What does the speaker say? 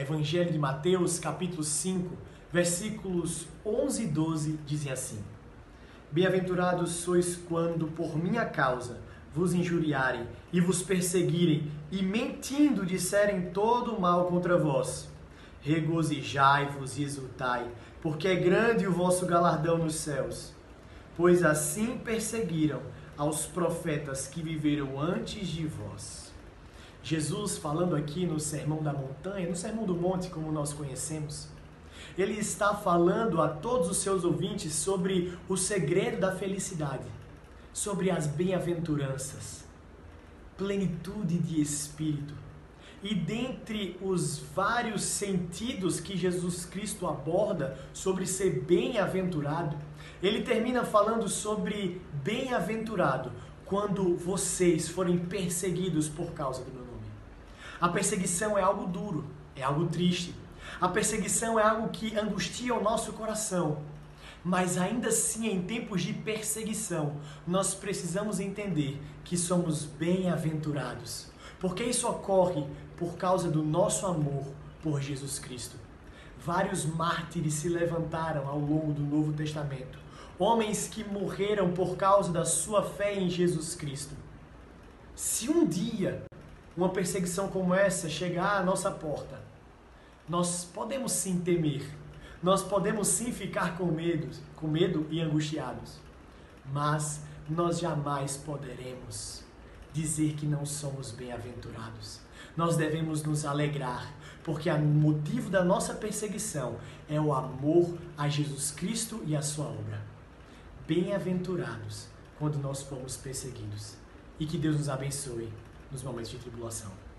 Evangelho de Mateus, capítulo 5, versículos 11 e 12 dizem assim: Bem-aventurados sois quando por minha causa vos injuriarem e vos perseguirem e mentindo disserem todo o mal contra vós. Regozijai-vos e exultai, porque é grande o vosso galardão nos céus. Pois assim perseguiram aos profetas que viveram antes de vós. Jesus, falando aqui no Sermão da Montanha, no Sermão do Monte, como nós conhecemos, ele está falando a todos os seus ouvintes sobre o segredo da felicidade, sobre as bem-aventuranças, plenitude de espírito. E dentre os vários sentidos que Jesus Cristo aborda sobre ser bem-aventurado, ele termina falando sobre bem-aventurado quando vocês forem perseguidos por causa do meu. A perseguição é algo duro, é algo triste. A perseguição é algo que angustia o nosso coração. Mas ainda assim, em tempos de perseguição, nós precisamos entender que somos bem-aventurados. Porque isso ocorre por causa do nosso amor por Jesus Cristo. Vários mártires se levantaram ao longo do Novo Testamento homens que morreram por causa da sua fé em Jesus Cristo. Se um dia uma perseguição como essa chegar à nossa porta, nós podemos sim temer, nós podemos sim ficar com medo, com medo e angustiados, mas nós jamais poderemos dizer que não somos bem-aventurados. Nós devemos nos alegrar, porque o motivo da nossa perseguição é o amor a Jesus Cristo e a sua obra. Bem-aventurados quando nós formos perseguidos. E que Deus nos abençoe nos momentos de tribulação.